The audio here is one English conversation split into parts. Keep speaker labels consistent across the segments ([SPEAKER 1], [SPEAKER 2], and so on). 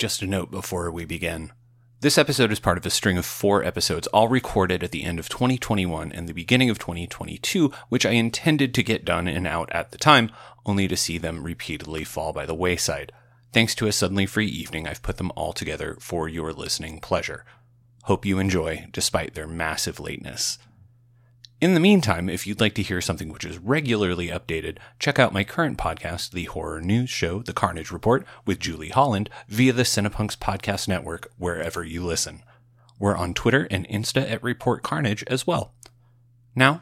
[SPEAKER 1] Just a note before we begin. This episode is part of a string of four episodes, all recorded at the end of 2021 and the beginning of 2022, which I intended to get done and out at the time, only to see them repeatedly fall by the wayside. Thanks to a suddenly free evening, I've put them all together for your listening pleasure. Hope you enjoy, despite their massive lateness. In the meantime, if you'd like to hear something which is regularly updated, check out my current podcast, the horror news show, The Carnage Report, with Julie Holland, via the Cinepunks Podcast Network, wherever you listen. We're on Twitter and Insta at Report Carnage as well. Now,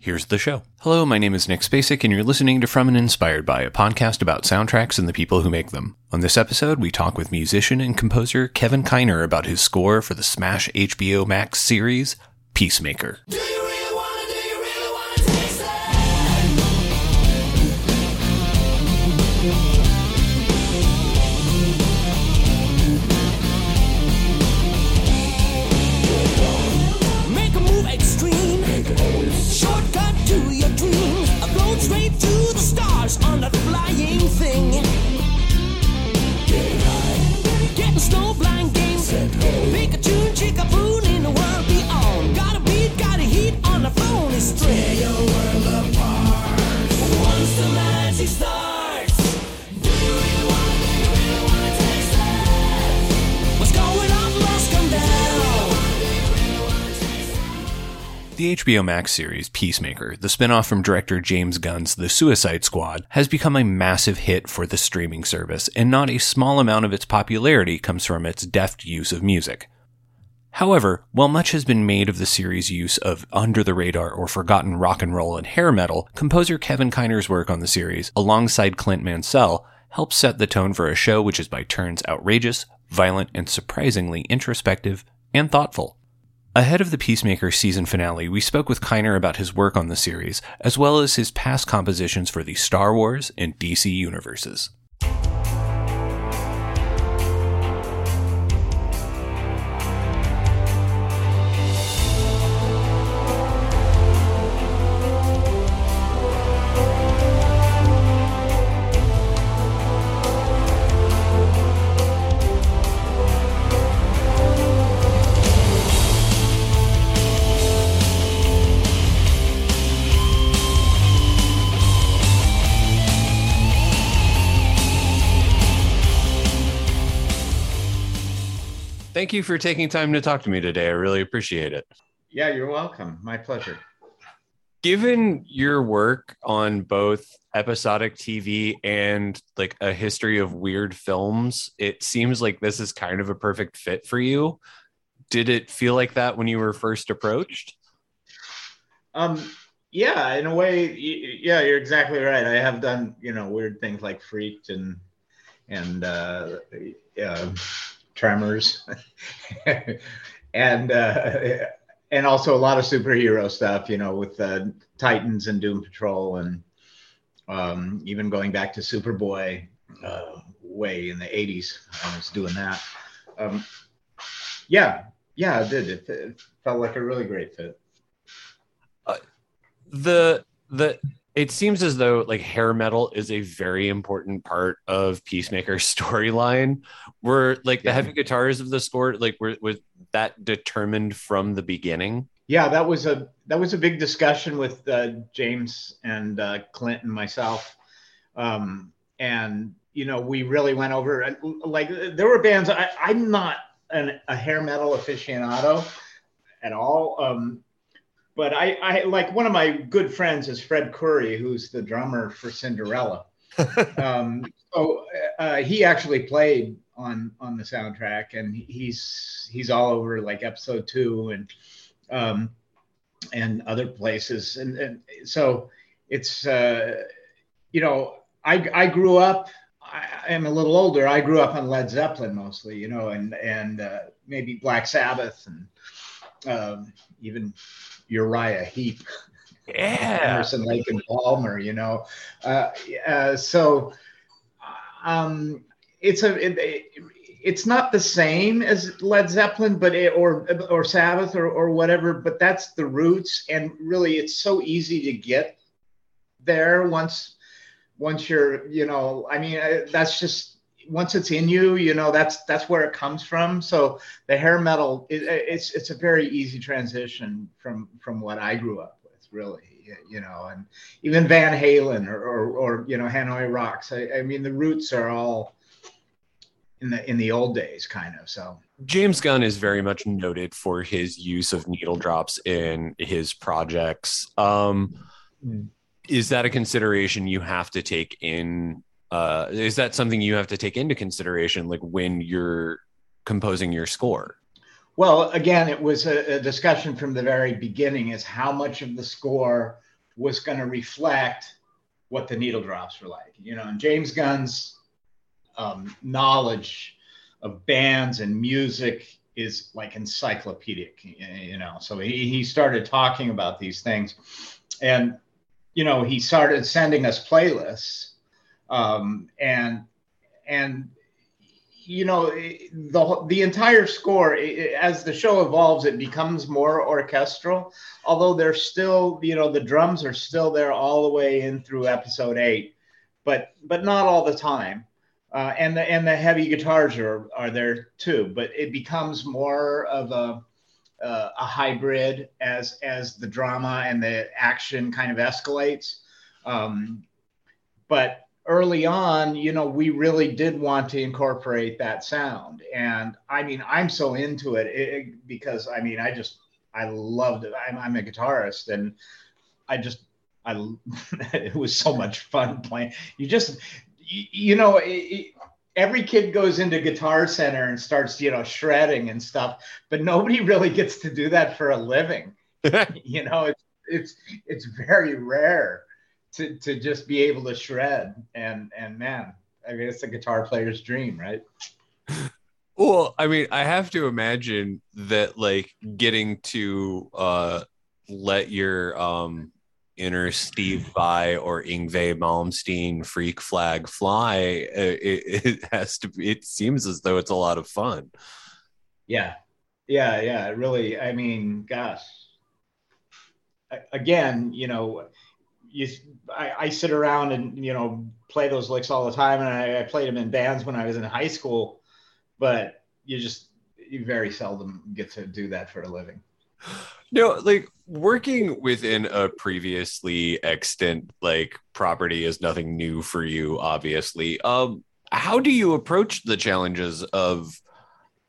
[SPEAKER 1] here's the show. Hello, my name is Nick Spacek, and you're listening to From and Inspired by, a podcast about soundtracks and the people who make them. On this episode, we talk with musician and composer Kevin Kiner about his score for the Smash HBO Max series, Peacemaker.
[SPEAKER 2] The
[SPEAKER 1] HBO Max series Peacemaker, the spin-off from director James Gunn's The Suicide Squad, has become a massive hit for the streaming service, and not a small amount of its popularity comes from its deft use of music. However, while much has been made of the series' use of under the radar or forgotten rock and roll and hair metal, composer Kevin Kiner's work on the series, alongside Clint Mansell, helps set the tone for a show which is by turns outrageous, violent, and surprisingly introspective and thoughtful. Ahead of the Peacemaker season finale, we spoke with Kiner about his work on the series, as well as his past compositions for the Star Wars and DC universes. Thank you for taking time to talk to me today. I really appreciate it.
[SPEAKER 3] Yeah, you're welcome. My pleasure.
[SPEAKER 1] Given your work on both episodic TV and like a history of weird films, it seems like this is kind of a perfect fit for you. Did it feel like that when you were first approached?
[SPEAKER 3] Um, yeah, in a way, yeah, you're exactly right. I have done, you know, weird things like Freaked and and uh, uh, Tremors, and uh, and also a lot of superhero stuff, you know, with uh, Titans and Doom Patrol, and um, even going back to Superboy uh, way in the '80s. I was doing that. Um, yeah, yeah, it did. It, it felt like a really great fit.
[SPEAKER 1] the the it seems as though like hair metal is a very important part of Peacemaker's storyline. Were like the
[SPEAKER 3] Yeah.
[SPEAKER 1] heavy guitars of the score like were was that determined from the beginning?
[SPEAKER 3] yeah that was a that was a big discussion with uh, james and uh, clint and myself um, and you know we really went over like there were bands I, i'm not an, a hair metal aficionado at all um, but I, I like one of my good friends is fred coury who's the drummer for cinderella um, so uh, he actually played on on the soundtrack and he's he's all over like episode two and um, and other places. And, and so it's, uh, you know, I, I grew up, I am a little older. I grew up on Led Zeppelin mostly, you know, and, and uh, maybe Black Sabbath and um, even Uriah Heep,
[SPEAKER 1] Yeah.
[SPEAKER 3] Emerson, Lake and Palmer, you know. Uh, uh, so um, it's a, it, it's not the same as Led Zeppelin, but it, or or Sabbath or or whatever. But that's the roots, and really, it's so easy to get there once once you're, you know. I mean, uh, that's just once it's in you, you know that's that's where it comes from. So the hair metal, it, it's it's a very easy transition from from what I grew up with, really. You know, and even Van Halen or or, or you know Hanoi Rocks. I, I mean, the roots are all in the in the old days, kind of. So
[SPEAKER 4] James Gunn is very much noted for his use of needle drops in his projects. Um, is that a consideration you have to take in? Uh, is that something you have to take into consideration, like when you're composing your score?
[SPEAKER 3] Well, again, it was a, a discussion from the very beginning: is how much of the score was going to reflect what the needle drops were like. You know, and James Gunn's um, knowledge of bands and music is like encyclopedic, you know. So he, he started talking about these things. And, you know, he started sending us playlists. Um, and, and, you know, the, the entire score, as the show evolves, it becomes more orchestral, although there's still, you know, the drums are still there all the way in through episode eight, but, but not all the time uh, and the and the heavy guitars are are there too. But it becomes more of a uh, a hybrid as as the drama and the action kind of escalates. Um, but early on, you know, we really did want to incorporate that sound, and I mean, I'm so into it, it because I mean, I just I loved it. I'm, I'm a guitarist, and I just I it was so much fun playing. You just you, know, it, every kid goes into Guitar Center and starts, you know, shredding and stuff, but nobody really gets to do that for a living. you know, it's it's it's very rare to to just be able to shred. And and man, I mean, it's a guitar player's dream, right?
[SPEAKER 4] Well, I mean, I have to imagine that like getting to uh let your um inner Steve Vai or Yngwie Malmsteen freak flag fly, uh, it, it, has to be, it seems as though it's a lot of fun.
[SPEAKER 3] Yeah. Yeah. Yeah. Really. I mean, gosh, again, you know, you, I, I sit around and, you know, play those licks all the time. And I, I played them in bands when I was in high school, but you just, you very seldom get to do that for a living.
[SPEAKER 4] No, like working within a previously extant like property is nothing new for you, obviously. Um, how do you approach the challenges of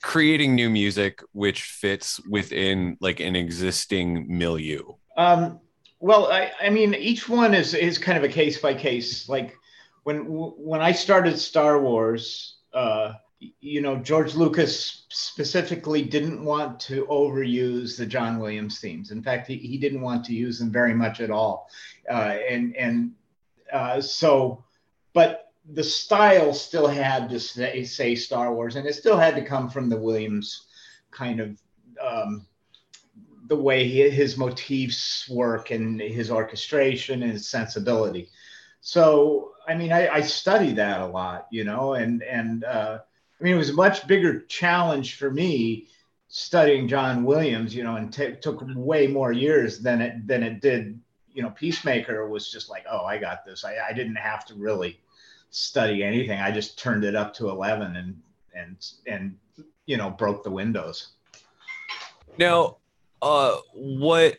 [SPEAKER 4] creating new music which fits within like an existing milieu?
[SPEAKER 3] Um, well, I, I mean, each one is is kind of a case by case. Like when when I started Star Wars, uh, you know, George Lucas specifically didn't want to overuse the John Williams themes. In fact, he, he didn't want to use them very much at all. Uh, and and uh, so, but the style still had to say, say, Star Wars, and it still had to come from the Williams kind of um, the way he, his motifs work and his orchestration and his sensibility. So, I mean, I, I study that a lot, you know, and and uh, I mean, it was a much bigger challenge for me studying John Williams, you know, and t- took way more years than it than it did. You know, Peacemaker was just like, oh, I got this. I, I didn't have to really study anything. I just turned it up to eleven and and and you know broke the windows.
[SPEAKER 4] Now, uh, what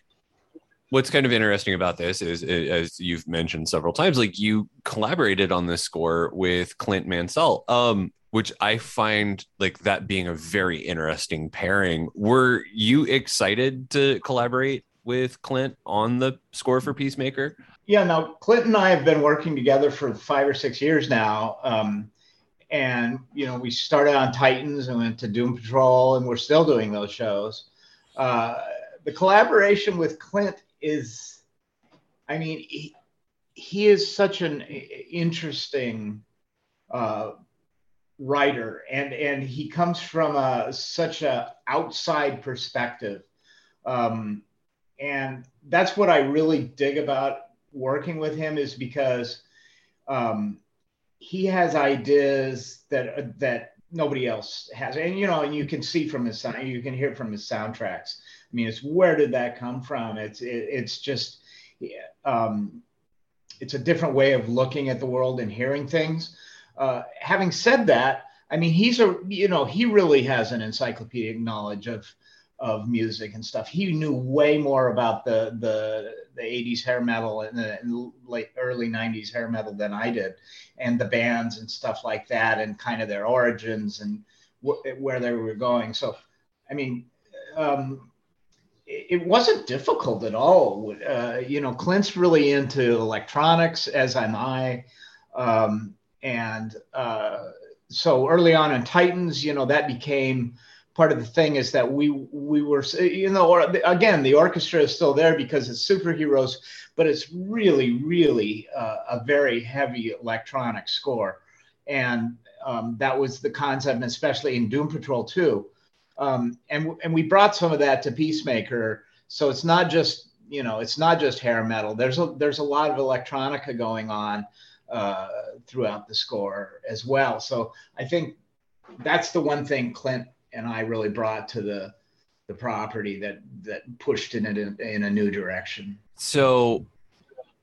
[SPEAKER 4] what's kind of interesting about this is, as you've mentioned several times, like you collaborated on this score with Clint Mansell. Um, which I find like that being a very interesting pairing. Were you excited to collaborate with Clint on the score for Peacemaker?
[SPEAKER 3] Yeah, now Clint and I have been working together for five or six years now. Um, and, you know, we started on Titans and went to Doom Patrol, and we're still doing those shows. Uh, the collaboration with Clint is, I mean, he, he is such an interesting uh, writer and and he comes from a such a outside perspective. Um, and that's what i really dig about working with him is because um, he has ideas that that nobody else has. And you know and you can see from his sound you can hear from his soundtracks. I mean it's where did that come from? It's it, it's just um, it's a different way of looking at the world and hearing things. Uh, having said that, I mean, he's a you know he really has an encyclopedic knowledge of of music and stuff. He knew way more about the the the 80s hair metal and the late early 90s hair metal than I did, and the bands and stuff like that, and kind of their origins and wh- where they were going. So, I mean, um, it, it wasn't difficult at all. Uh, you know, Clint's really into electronics, as am I, um, and uh, so early on in Titans, you know, that became part of the thing is that we we were you know or again the orchestra is still there because it's superheroes but it's really really uh, a very heavy electronic score. And um, that was the concept especially in doom patrol 2 um, and and we brought some of that to peacemaker. So it's not just you know it's not just hair metal. There's a there's a lot of electronica going on uh, throughout the score as well. So i think that's the one thing clint and I really brought to the the property that that pushed it in a, in a new direction.
[SPEAKER 4] So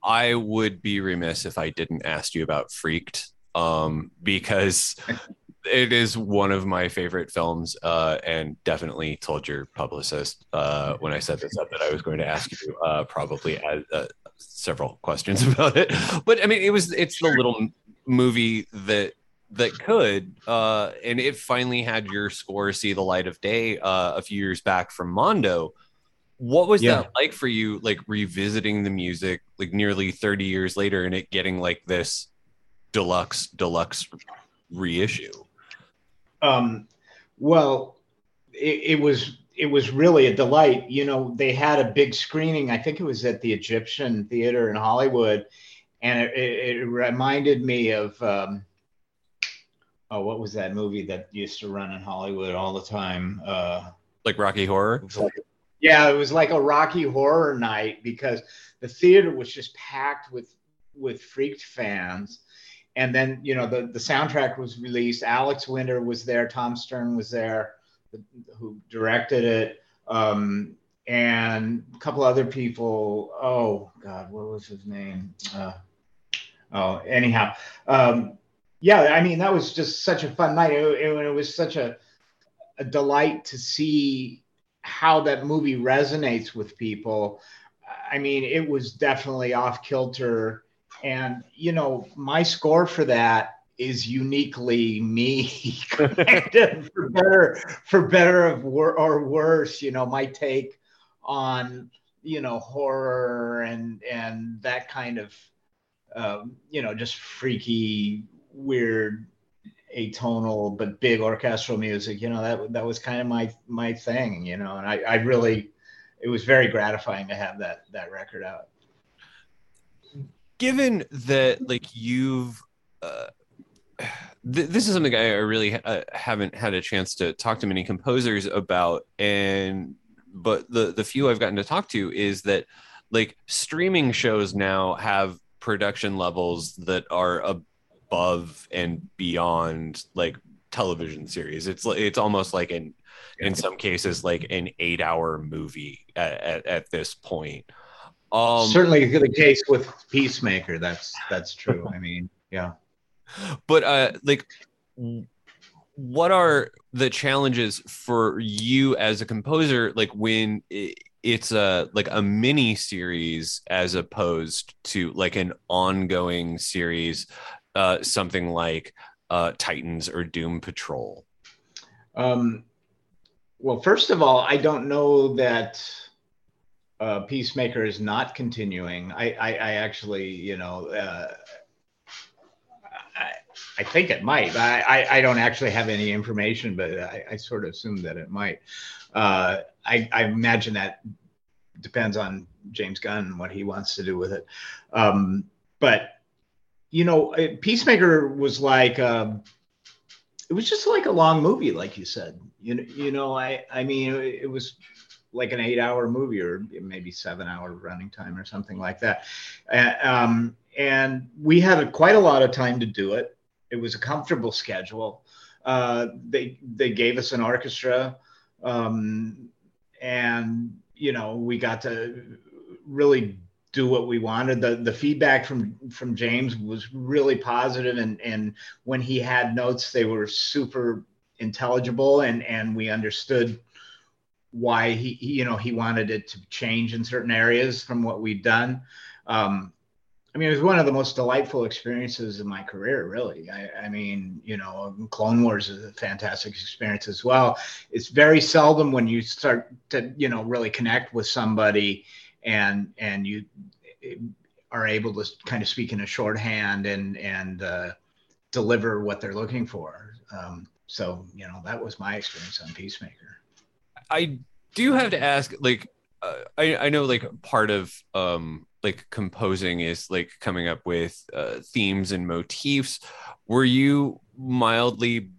[SPEAKER 4] I would be remiss if I didn't ask you about Freaked um, because it is one of my favorite films uh, and definitely told your publicist uh, when I set this up that I was going to ask you uh, probably uh, several questions about it. But I mean, it was it's the little movie that that could uh and it finally had your score see the light of day uh a few years back from mondo. What was yeah. that like for you like revisiting the music like nearly 30 years later and it getting like this deluxe deluxe reissue?
[SPEAKER 3] Um well it, it was it was really a delight. You know they had a big screening i think it was at the egyptian theater in hollywood and it, it, it reminded me of um oh, what was that movie that used to run in Hollywood all the time? Uh,
[SPEAKER 4] like Rocky Horror.
[SPEAKER 3] yeah, it was like a Rocky Horror night because the theater was just packed with with freaked fans. And then you know the the soundtrack was released. Alex Winter was there. Tom Stern was there, who directed it. Um, and a couple other people. Oh God, what was his name? Uh, oh, anyhow, um, yeah, I mean, that was just such a fun night. It, it, it was such a, a delight to see how that movie resonates with people. I mean, it was definitely off kilter. And, you know, my score for that is uniquely me, of, for better, for better or worse, you know, my take on, you know, horror and, and that kind of, um, you know, just freaky weird atonal but big orchestral music you know that that was kind of my my thing you know and i i really it was very gratifying to have that that record out.
[SPEAKER 4] Given that like you've uh, th- this is something i really uh, haven't had a chance to talk to many composers about and but the the few i've gotten to talk to is that like streaming shows now have production levels that are a above and beyond like television series. It's it's almost like an in some cases like an eight hour movie at, at, at this point.
[SPEAKER 3] Um, Certainly the case with Peacemaker. That's that's true. I mean, yeah.
[SPEAKER 4] But uh, like, what are the challenges for you as a composer? Like when it's a like a mini series as opposed to like an ongoing series uh, something like uh, Titans or Doom Patrol?
[SPEAKER 3] Um, well, first of all, I don't know that uh, Peacemaker is not continuing. I, I, I actually, you know, uh, I, I think it might. I, I, I, don't actually have any information, but I, I sort of assume that it might. Uh, I, I imagine that depends on James Gunn and what he wants to do with it. Um, but you know, Peacemaker was like, um, it was just like a long movie, like you said. You know, you know, I, I mean, it was like an eight-hour movie or maybe seven-hour running time or something like that. um, and we had quite a lot of time to do it. It was a comfortable schedule. Uh, they they gave us an orchestra, um, and you know, we got to really do what we wanted. The the feedback from from James was really positive, and and when he had notes, they were super intelligible, and and we understood why he, you know he wanted it to change in certain areas from what we'd done. Um, I mean, it was one of the most delightful experiences of my career, really. I, I, mean, you know, Clone Wars is a fantastic experience as well. It's very seldom when you start to, you know, really connect with somebody and and you are able to kind of speak in a shorthand and and uh, deliver what they're looking for. Um, so, you know, that was my experience on Peacemaker.
[SPEAKER 4] I do have to ask, like, uh, I I know like part of um like composing is like coming up with uh, themes and motifs. Were you mildly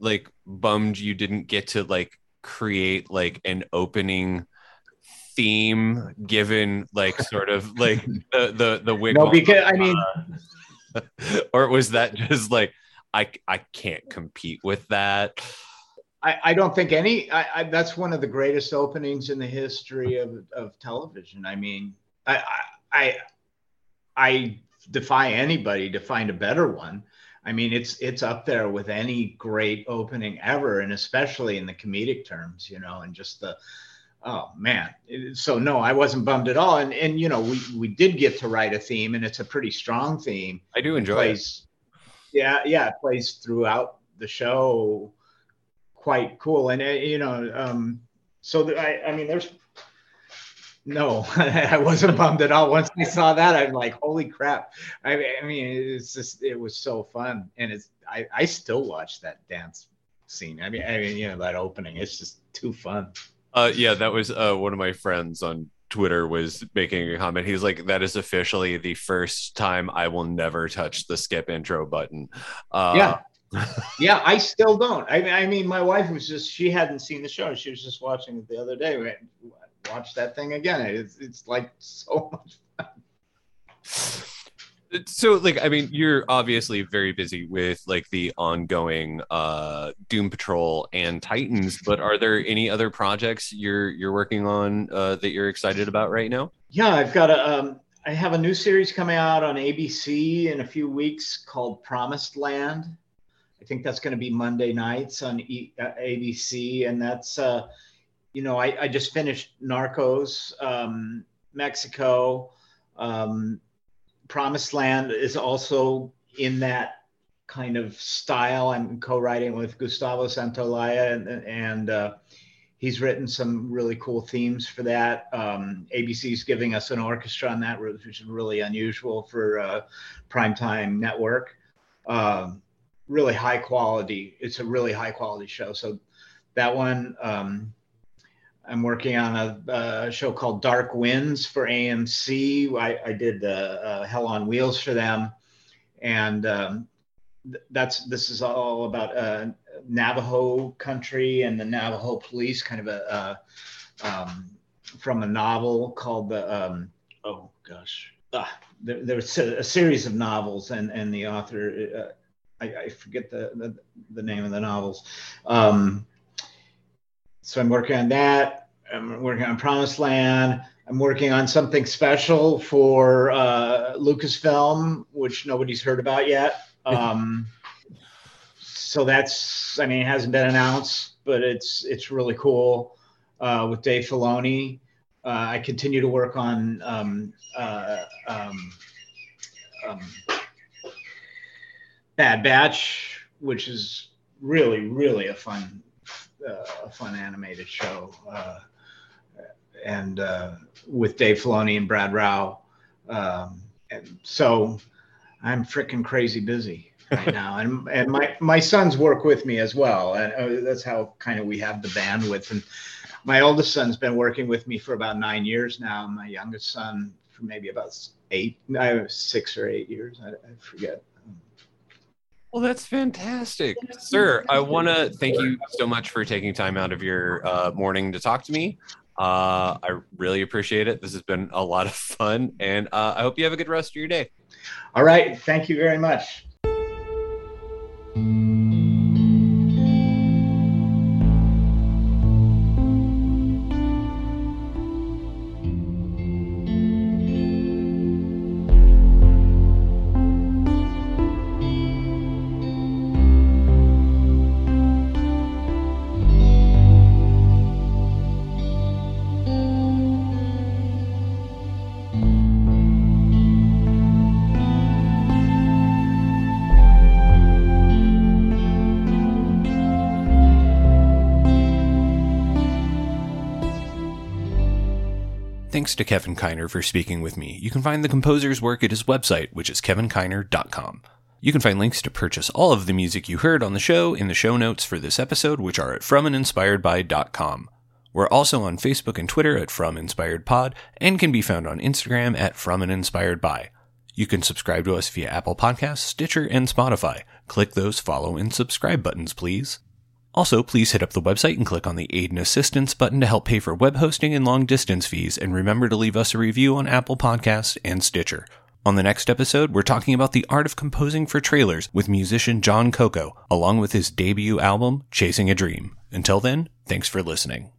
[SPEAKER 4] like bummed you didn't get to like create like an opening theme given like sort of like the the the wig
[SPEAKER 3] no because i mean
[SPEAKER 4] uh, or was that just like i i can't compete with that
[SPEAKER 3] I, I don't think any I, I, that's one of the greatest openings in the history of, of television i mean I, I I defy anybody to find a better one. I mean, it's it's up there with any great opening ever, and especially in the comedic terms, you know, and just the oh man. So no, I wasn't bummed at all. And and you know, we we did get to write a theme, and it's a pretty strong theme.
[SPEAKER 4] I do enjoy it.
[SPEAKER 3] Plays, it. Yeah, yeah, it plays throughout the show. Quite cool, and uh, you know, um, so I I mean, there's no, I wasn't bummed at all. Once I saw that, I'm like, holy crap. I, I mean, it's just, it was so fun. And it's, I, I still watch that dance scene. I mean, I mean, you know, that opening, it's just too fun.
[SPEAKER 4] Uh, yeah, that was uh, one of my friends on Twitter was making a comment. He's like, "That is officially the first time I will never touch the skip intro button."
[SPEAKER 3] Uh, yeah, yeah, I still don't. I mean, I mean, my wife was just she hadn't seen the show. She was just watching it the other day watch that thing again. It's it's like so much fun.
[SPEAKER 4] So like I mean you're obviously very busy with like the ongoing uh Doom Patrol and Titans, but are there any other projects you're you're working on uh that you're excited about right now?
[SPEAKER 3] Yeah, I've got a um I have a new series coming out on ABC in a few weeks called Promised Land. I think that's going to be Monday nights on e- uh, ABC, and that's uh, you know, I, I just finished Narcos, um, Mexico. Um, Promised Land is also in that kind of style. I'm co-writing with Gustavo Santaolalla, and, and uh, he's written some really cool themes for that. Um, ABC's giving us an orchestra on that, which is really unusual for a primetime network. Um, really high quality. It's a really high quality show. So that one. Um, I'm working on a, a, show called Dark Winds for AMC. I, I did uh, uh, Hell on Wheels for them, and um, that's this is all about uh, Navajo country and the Navajo police, kind of a um, from a novel called the um, oh gosh, ah, there, there's a, a, series of novels, and and the author uh, I, I, forget the, the, the name of the novels. Um, so I'm working on that. I'm working on Promised Land. I'm working on something special for uh, Lucasfilm, which nobody's heard about yet. Um, so that's, I mean, it hasn't been announced, but it's it's really cool uh, with Dave Filoni. Uh, I continue to work on um, uh, um, um, Bad Batch, which is really, really a fun a fun animated show, uh, and uh, with Dave Filoni and Brad Rau. Um, and so I'm freaking crazy busy right now, and and my my sons work with me as well, and uh, that's how kind of we have the bandwidth. And my oldest son's been working with me for about nine years now. My youngest son for maybe about eight, six or eight years. I, I forget.
[SPEAKER 4] Well, that's fantastic. Sir, I want to thank you so much for taking time out of your uh, morning to talk to me. Uh, I really appreciate it. This has been a lot of fun, and uh, I hope you have a good rest of your day.
[SPEAKER 3] All right. Thank you very much.
[SPEAKER 1] Thanks to Kevin Kiner for speaking with me. You can find the composer's work at his website, which is kevinkiner.com. You can find links to purchase all of the music you heard on the show in the show notes for this episode, which are at fromandinspiredby.com. We're also on Facebook and Twitter at From Inspired Pod and can be found on Instagram at From and Inspired By. You can subscribe to us via Apple Podcasts, Stitcher, and Spotify. Click those follow and subscribe buttons, please. Also, please hit up the website and click on the Aid and Assistance button to help pay for web hosting and long distance fees, and remember to leave us a review on Apple Podcasts and Stitcher. On the next episode, we're talking about the art of composing for trailers with musician John Coco, along with his debut album, Chasing a Dream. Until then, thanks for listening.